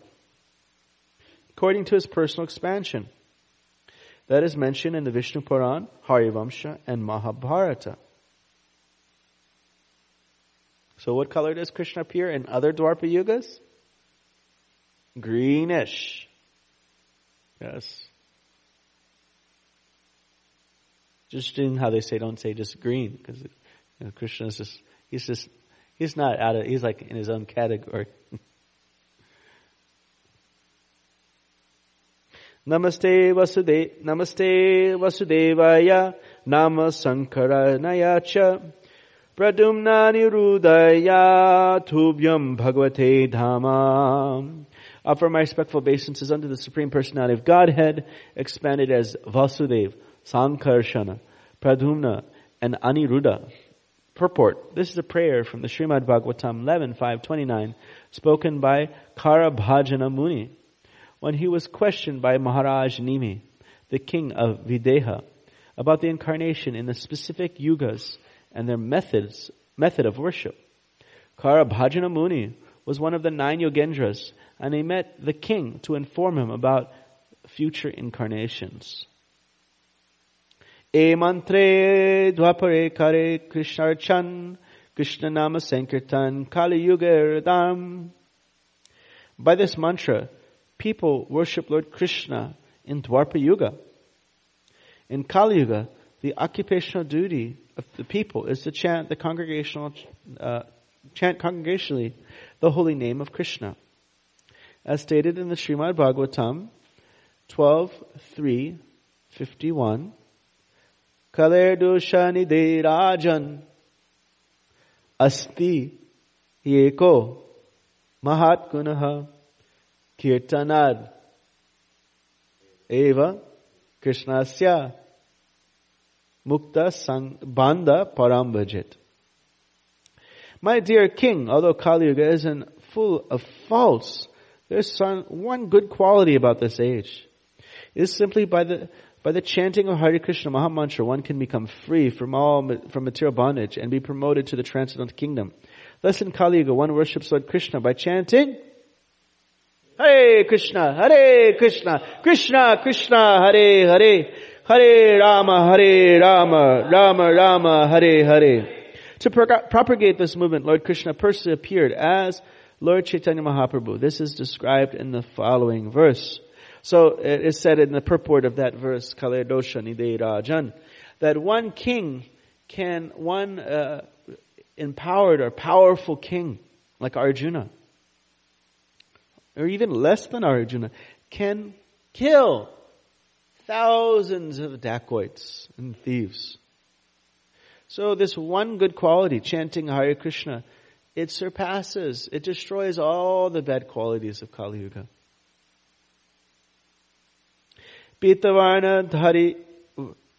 according to his personal expansion. That is mentioned in the Vishnu Puran, Harivamsha, and Mahabharata. So what color does Krishna appear in other Dwapara Yugas? Greenish. Yes. Just in how they say, don't say just green, because you know, Krishna is just, he's just, he's not out of, he's like in his own category. Namaste Vasudev, Namaste Vasudevaya, Nama Sankaranaya cha, Pradumna Nirudaya, Tubhyam Bhagavate Dhamam. Offer my respectful obeisances unto the Supreme Personality of Godhead, expanded as Vasudev, Sankarshana, Pradyumna, and Aniruddha. Purport. This is a prayer from the Srimad Bhagavatam 11, 529, spoken by Karabhajana Muni, when he was questioned by Maharaj Nimi, the king of Videha, about the incarnation in the specific yugas and their methods, method of worship. Karabhajana Muni was one of the nine yogendras and he met the king to inform him about future incarnations. E mantre dwapare kare krishnarchan Krishna nama sankirtan kali yuga radam. By this mantra, people worship Lord Krishna in Dwapara Yuga. In Kali Yuga, the occupational duty of the people is to chant the congregational, uh, chant congregationally the holy name of Krishna as stated in the Srimad Bhagavatam 12.3.51, 51. Kaler dushani de rajan asti yeko mahat gunaha kirtanad eva krishnasya mukta sang banda parambhajit. My dear king, although Kali Yuga isn't full of faults, there's one good quality about this age. It is simply by the, by the chanting of Hare Krishna Mahamantra, one can become free from all, from material bondage and be promoted to the transcendental kingdom. Thus in Kali Yuga, one worships Lord Krishna by chanting Hare Krishna, Hare Krishna, Krishna Krishna, Hare Hare, Hare Rama, Hare Rama, Rama Rama, Hare Hare. To pro- propagate this movement, Lord Krishna personally appeared as Lord Chaitanya Mahaprabhu. This is described in the following verse. So it is said in the purport of that verse, Kale Dosha Nide Rajan, that one king can, one uh, empowered or powerful king, like Arjuna, or even less than Arjuna, can kill thousands of dacoits and thieves. So this one good quality, chanting Hare Krishna, it surpasses, it destroys all the bad qualities of Kali Yuga. Pitavarna dhari,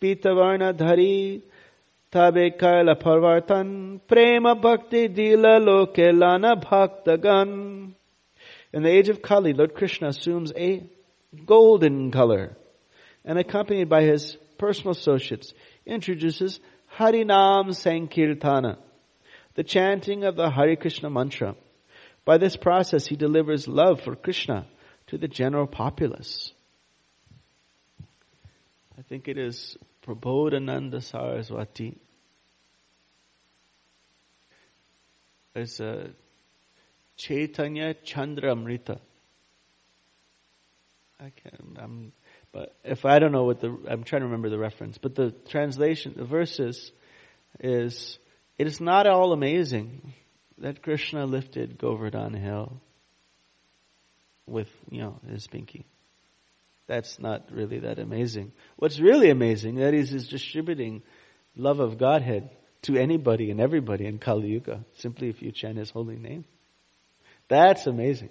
pitavarna dhari, tabe kaila parvartan, prema bhakti dila loke lana bhaktagan. In the age of Kali, Lord Krishna assumes a golden color and accompanied by his personal associates introduces Harinam Sankirtana, the chanting of the Hare Krishna mantra. By this process, he delivers love for Krishna to the general populace. I think it is Prabodhananda Saraswati. There's a Chaitanya Chandramrita. I can't, I'm, but if I don't know what the, I'm trying to remember the reference, but the translation, the verses is, it is not all amazing that Krishna lifted Govardhan hill with, you know, his pinky. That's not really that amazing. What's really amazing that he's distributing love of Godhead to anybody and everybody in Kali Yuga, simply if you chant his holy name. That's amazing.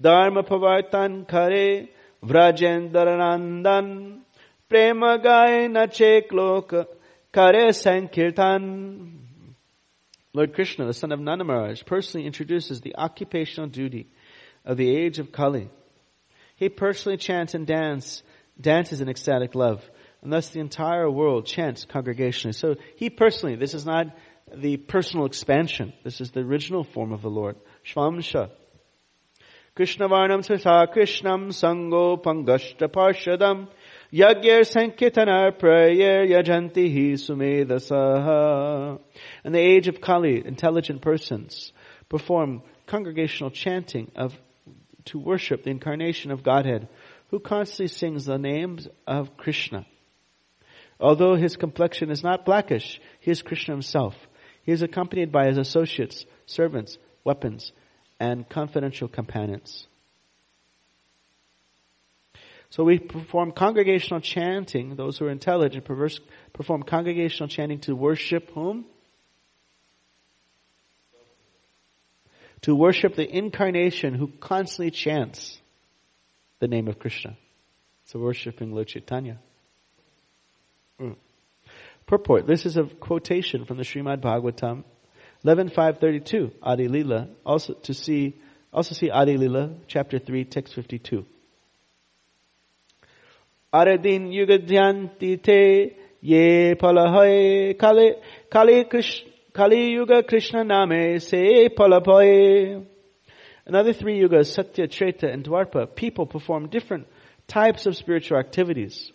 Dharma Pavartan Kare Prema Gai Nachek Loka Kare Sankirtan Lord Krishna, the son of Nanda personally introduces the occupational duty of the age of Kali. He personally chants and dance, dances in ecstatic love, and thus the entire world chants congregationally. So he personally, this is not the personal expansion. This is the original form of the Lord. Shvamsha. Krishnavarnam sasa Krishnam sango pangashta parshadam Yagyar Sankitana Prayer Yajanti Sumedasaha. In the age of Kali, intelligent persons perform congregational chanting of to worship the incarnation of Godhead, who constantly sings the names of Krishna. Although his complexion is not blackish, he is Krishna himself. He is accompanied by his associates, servants, weapons, and confidential companions. So we perform congregational chanting, those who are intelligent perverse, perform congregational chanting to worship whom? To worship the incarnation who constantly chants the name of Krishna. So worshiping Lord Chaitanya. Mm. Purport. This is a quotation from the Srimad Bhagavatam, 11.532, Adi Lila. Also to see, also see Adi Lila, chapter 3, text 52. Aradin yugadhyanti te ye palahoy kali kali krish kali yuga krishna name se palapoy another three yugas satya treta and dwarpa people perform different types of spiritual activities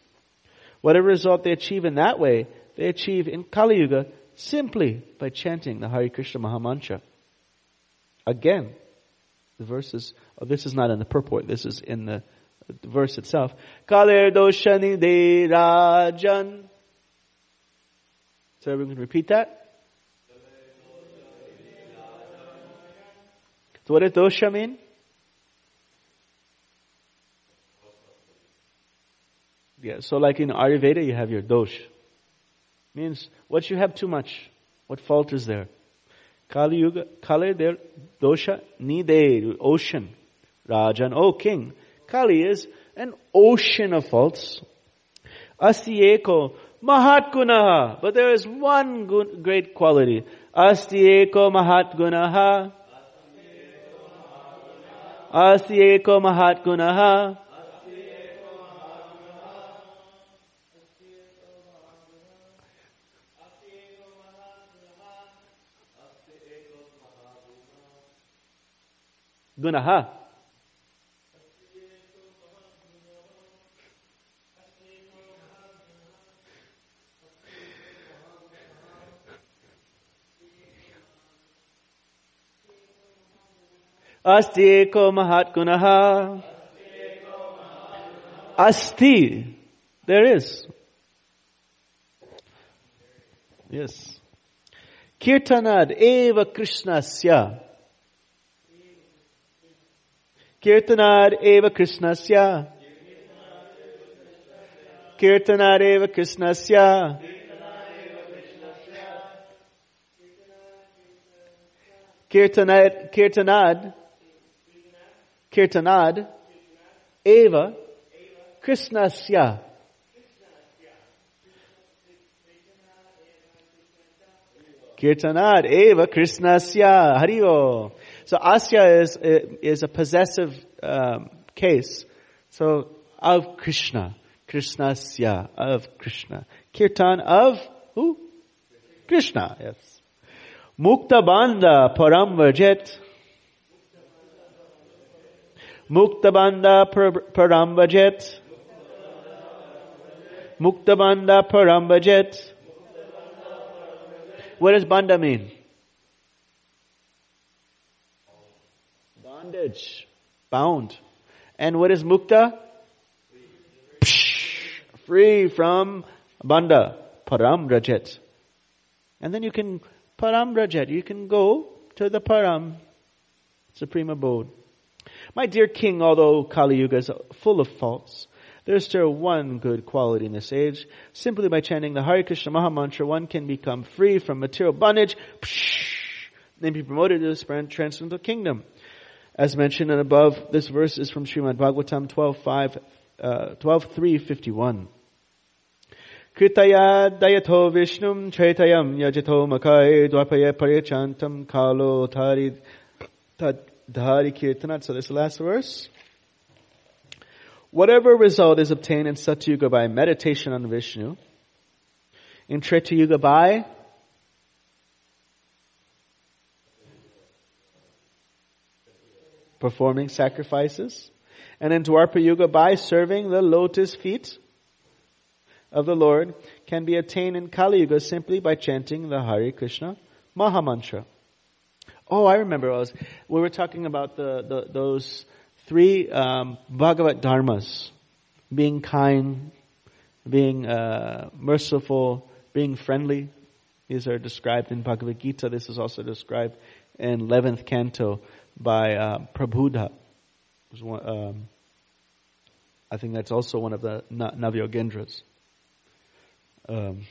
whatever result they achieve in that way they achieve in kali yuga simply by chanting the Hare Krishna Mahamantra. Again, the verses, oh, this is not in the purport, this is in the the verse itself. Kaler doshani de rajan. So everyone can repeat that? So what does dosha mean? Yeah, so like in Ayurveda you have your dosh. Means what you have too much. What fault is there? Kali Yuga, Kali there, dosha, nide, ocean. Rajan, oh king. Kali is an ocean of faults. Astieko mahatgunaha. But there is one good, great quality. Astieko mahatgunaha. Astieko mahat Gunaha. gunaha. Asti ko mahat gunaha. Asti. There is. Yes. Kirtanad eva krishnasya. Kirtanad eva Krishnasya. Kirtanad eva Krishnasya. Kirtanad, Kirtanad, Kirtanad, Eva, Krishnasya. Kirtanad eva Krishnasya. So Asya is, is a possessive um, case. So of Krishna. Krishnasya. Of Krishna. Kirtan of who? Krishna. Yes. Mukta Banda Param Vajet. Mukta Banda Param Vajet. Mukta Banda Param Vajet. What does banda mean? Bondage. Bound. And what is mukta? Free from banda. Param rajet. And then you can, param rajet, you can go to the param, supreme abode. My dear king, although Kali Yuga is full of faults, there's still one good quality in this age. Simply by chanting the Hare Krishna Maha Mantra, one can become free from material bondage, and be promoted to the transcendental kingdom. As mentioned and above, this verse is from Srimad Bhagavatam 12, 5, uh, 12, 3, 51. Kritaya dayato vishnum chaitayam yajato makai dwapaya parichantam kalo dhari, dhari kirtanat. So this last verse. Whatever result is obtained in Satyuga by meditation on Vishnu, in Treta Yuga by performing sacrifices, and in Dwapara Yuga by serving the lotus feet of the Lord, can be attained in Kali Yuga simply by chanting the Hare Krishna Mahamantra. Oh, I remember. I was, we were talking about the, the those three um, Bhagavat dharmas: being kind, being uh, merciful, being friendly. These are described in Bhagavad Gita. This is also described in 11th canto by uh, Prabhupada. Um, I think that's also one of the Navyogendras. Um,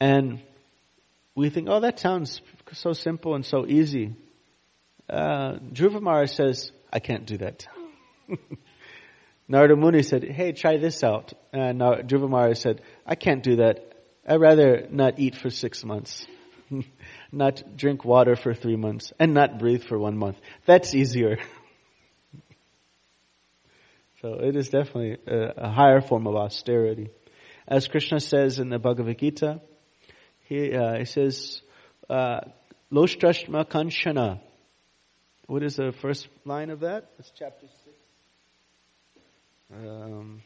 and we think, oh, that sounds so simple and so easy. Uh, Dhruva says, I can't do that. Narada Muni said, hey, try this out. And Dhruva Maharaj said, I can't do that. I'd rather not eat for six months, not drink water for three months, and not breathe for one month. That's easier. so it is definitely a, a, higher form of austerity. As Krishna says in the Bhagavad Gita, he, uh, he says, uh, Loshtrashma kanshana, what is the first line of that? It's chapter 6. Um,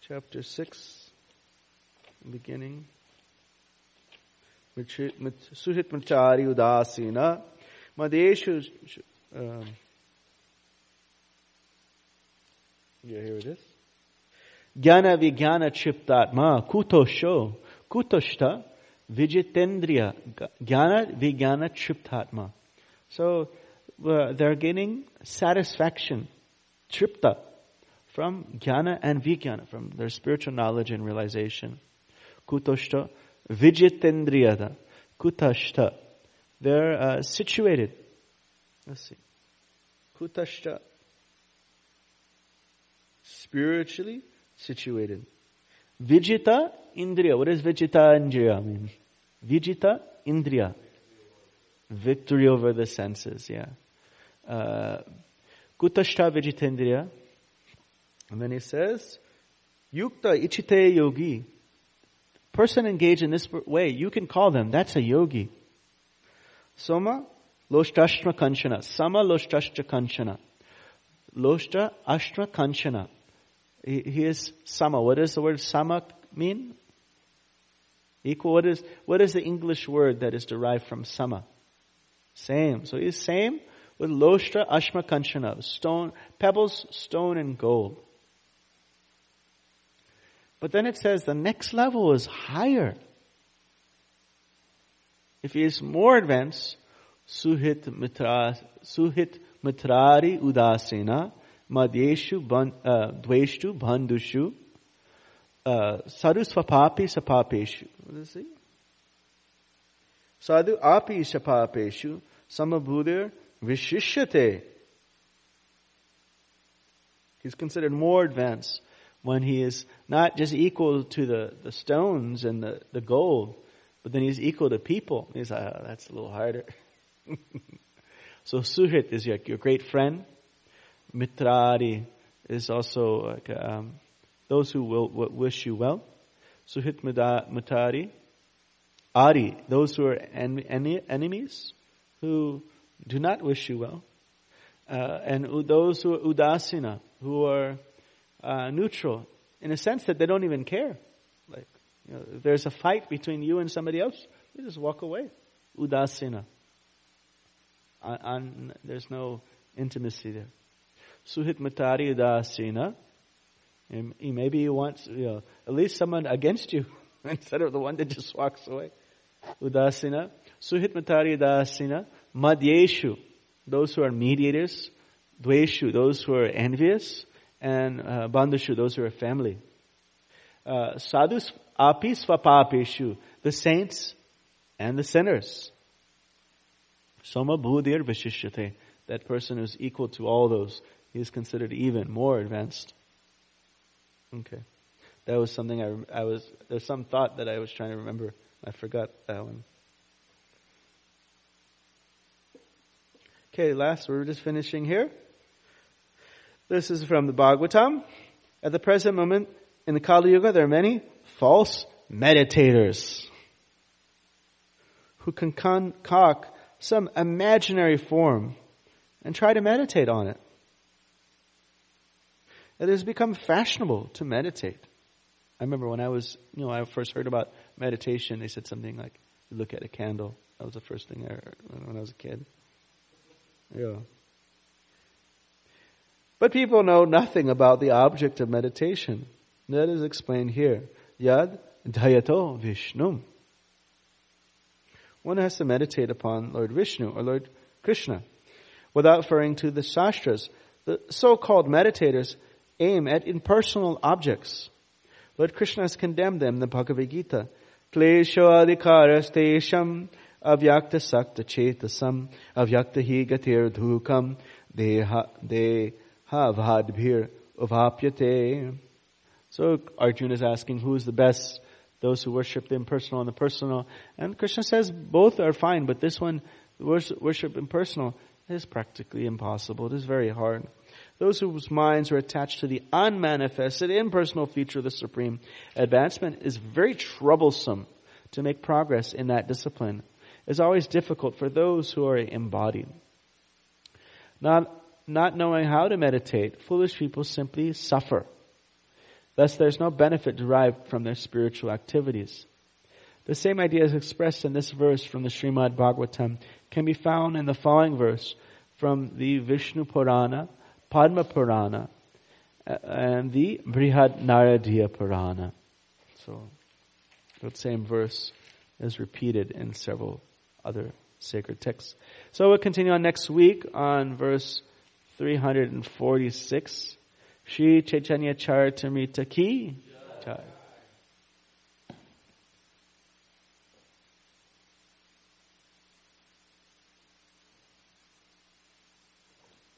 chapter 6, beginning. Yeah, here it is. Jnana Vijnana Chiptatma Kutosho Kutoshta Vijitendriya Jnana Vijnana Chiptatma. So uh, they're gaining satisfaction, tripta, from jnana and vijnana, from their spiritual knowledge and realization. Kutoshta, vijitendriyada, kutashta. They're uh, situated. Let's see. Kutashta. Spiritually situated. Vijita Indriya. What does Vijita Indriya mean? Vijita Indriya. Victory over the senses, yeah. Uh, Vijitendriya. And then he says, Yukta Ichite Yogi. Person engaged in this way, you can call them, that's a yogi. Soma Loshtashma kanchana. Sama loshtashcha kanchana. Loshta ashtra kanchana. He, he is sama. What does the word sama mean? Equal. What is, what is the English word that is derived from sama? Same. So he's same with loshta ashma kanchana. Stone, pebbles, stone, and gold. But then it says the next level is higher. If he is more advanced, suhit mitra, suhit mitrari udasena, madhyeshu uh, dveshtu bandushu, uh, sadhu swapapi sapapeshu. What does it? Sadhu api sapapeshu, samabhudir vishishyate. He's considered more advanced when he is not just equal to the, the stones and the, the gold, but then he's equal to people. He's like, oh, that's a little harder. so Suhit is your, your great friend. Mitrari is also like, um, those who will, will, wish you well. Suhit Mitari. Ari, those who are en- en- enemies, who do not wish you well. Uh, and those who are udasina, who are uh, neutral in a sense that they don't even care. Like, you know, if there's a fight between you and somebody else, you just walk away. Udasina. On, there's no intimacy there. Suhit matari udasina. Maybe you want, you know, at least someone against you instead of the one that just walks away. Udasina. Suhit matari udasina. Madhyeshu. Those who are mediators. Dveshu. Those who are envious and uh, bandashu, those who are a family. Uh, sadhus api svapapeshu, the saints and the sinners. Soma bhudir vishishyate, that person who's equal to all those, he is considered even more advanced. Okay. That was something I, I was, there's some thought that I was trying to remember. I forgot that one. Okay, last, we're just finishing here. This is from the Bhagavatam. At the present moment, in the Kali Yuga, there are many false meditators who can concoct some imaginary form and try to meditate on it. It has become fashionable to meditate. I remember when I was, you know, I first heard about meditation, they said something like, look at a candle. That was the first thing I heard when I was a kid. Yeah. But people know nothing about the object of meditation. That is explained here. Yad Dhayato Vishnu. One has to meditate upon Lord Vishnu or Lord Krishna without referring to the Shastras. The so-called meditators aim at impersonal objects. Lord Krishna has condemned them in the Bhagavad Gita. Klesho adhikarastesham avyakta sakta chetasam avyakta hi gatir dhukam deha So Arjuna is asking who is the best, those who worship the impersonal and the personal. And Krishna says both are fine, but this one, worship impersonal, is practically impossible. It is very hard. Those whose minds are attached to the unmanifested, impersonal feature of the Supreme, advancement is very troublesome to make progress in that discipline. It's always difficult for those who are embodied. Not not knowing how to meditate, foolish people simply suffer. Thus, there's no benefit derived from their spiritual activities. The same idea is expressed in this verse from the Srimad Bhagavatam can be found in the following verse from the Vishnu Purana, Padma Purana, and the Brihad Naradiya Purana. So, that same verse is repeated in several other sacred texts. So we'll continue on next week on verse 346. Shri Chaitanya Charitamrita ki. Jai.